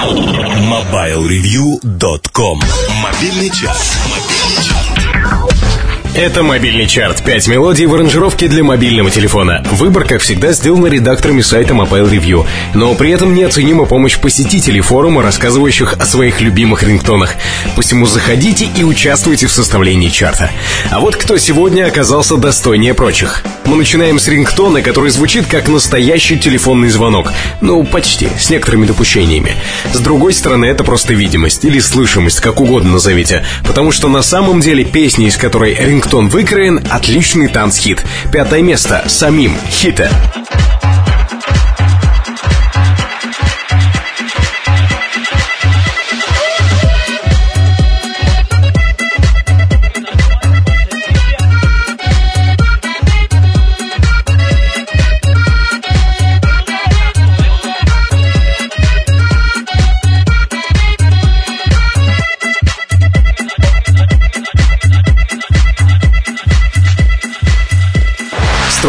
MobileReview.com Мобильный час. Это мобильный чарт. Пять мелодий в аранжировке для мобильного телефона. Выбор, как всегда, сделан редакторами сайта Mobile Review. Но при этом неоценима помощь посетителей форума, рассказывающих о своих любимых рингтонах. Посему заходите и участвуйте в составлении чарта. А вот кто сегодня оказался достойнее прочих. Мы начинаем с рингтона, который звучит как настоящий телефонный звонок. Ну, почти, с некоторыми допущениями. С другой стороны, это просто видимость или слышимость, как угодно назовите. Потому что на самом деле песня, из которой рингтон выкроен, отличный танцхит. Пятое место. Самим. Хита.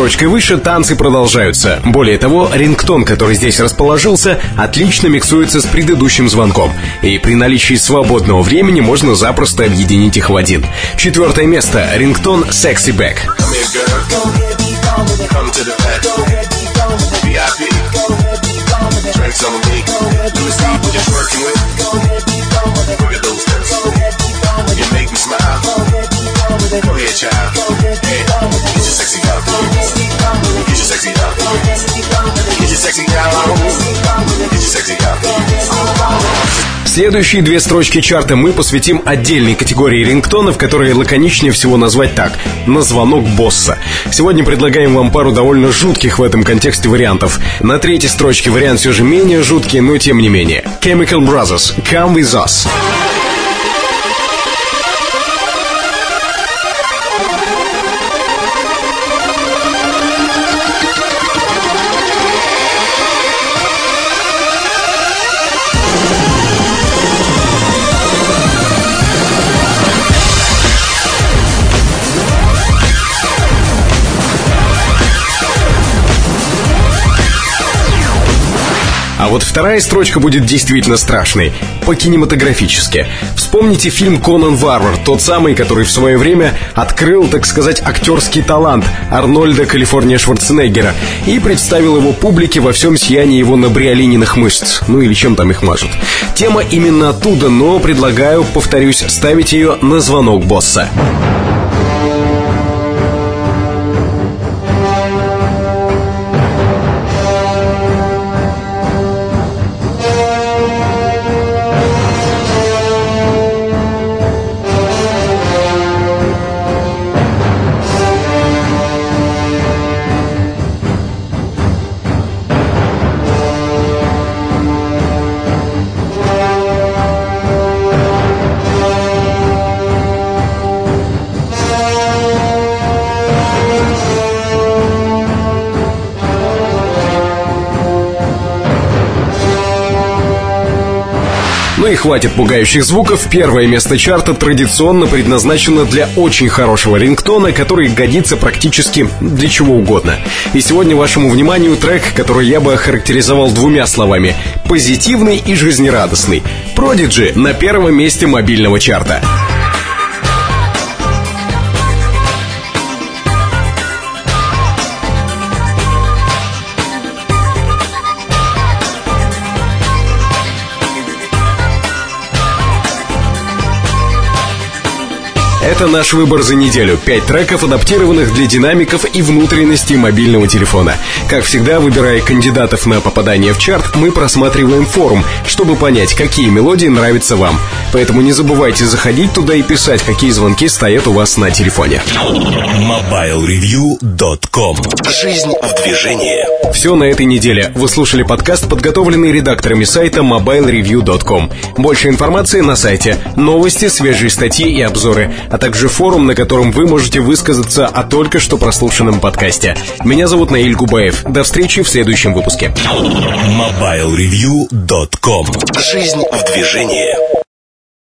Строчкой выше танцы продолжаются. Более того, рингтон, который здесь расположился, отлично миксуется с предыдущим звонком. И при наличии свободного времени можно запросто объединить их в один. Четвертое место. Рингтон Sexy Back. VIP. Drinks on me. Me Следующие две строчки чарта мы посвятим отдельной категории рингтонов, которые лаконичнее всего назвать так – на звонок босса. Сегодня предлагаем вам пару довольно жутких в этом контексте вариантов. На третьей строчке вариант все же менее жуткий, но тем не менее. Chemical Brothers – Come With Us. А вот вторая строчка будет действительно страшной. По-кинематографически. Вспомните фильм «Конан Варвар», тот самый, который в свое время открыл, так сказать, актерский талант Арнольда Калифорния Шварценеггера и представил его публике во всем сиянии его набриолининых мышц. Ну или чем там их мажут. Тема именно оттуда, но предлагаю, повторюсь, ставить ее на звонок босса. Ну и хватит пугающих звуков. Первое место чарта традиционно предназначено для очень хорошего рингтона, который годится практически для чего угодно. И сегодня вашему вниманию трек, который я бы охарактеризовал двумя словами. Позитивный и жизнерадостный. Продиджи на первом месте мобильного чарта. Это наш выбор за неделю. Пять треков, адаптированных для динамиков и внутренностей мобильного телефона. Как всегда, выбирая кандидатов на попадание в чарт, мы просматриваем форум, чтобы понять, какие мелодии нравятся вам. Поэтому не забывайте заходить туда и писать, какие звонки стоят у вас на телефоне. MobileReview.com Жизнь в движении. Все на этой неделе. Вы слушали подкаст, подготовленный редакторами сайта mobilereview.com. Больше информации на сайте, новости, свежие статьи и обзоры, а также форум, на котором вы можете высказаться о только что прослушанном подкасте. Меня зовут Наиль Губаев. До встречи в следующем выпуске. MobileReview.com Жизнь в движении.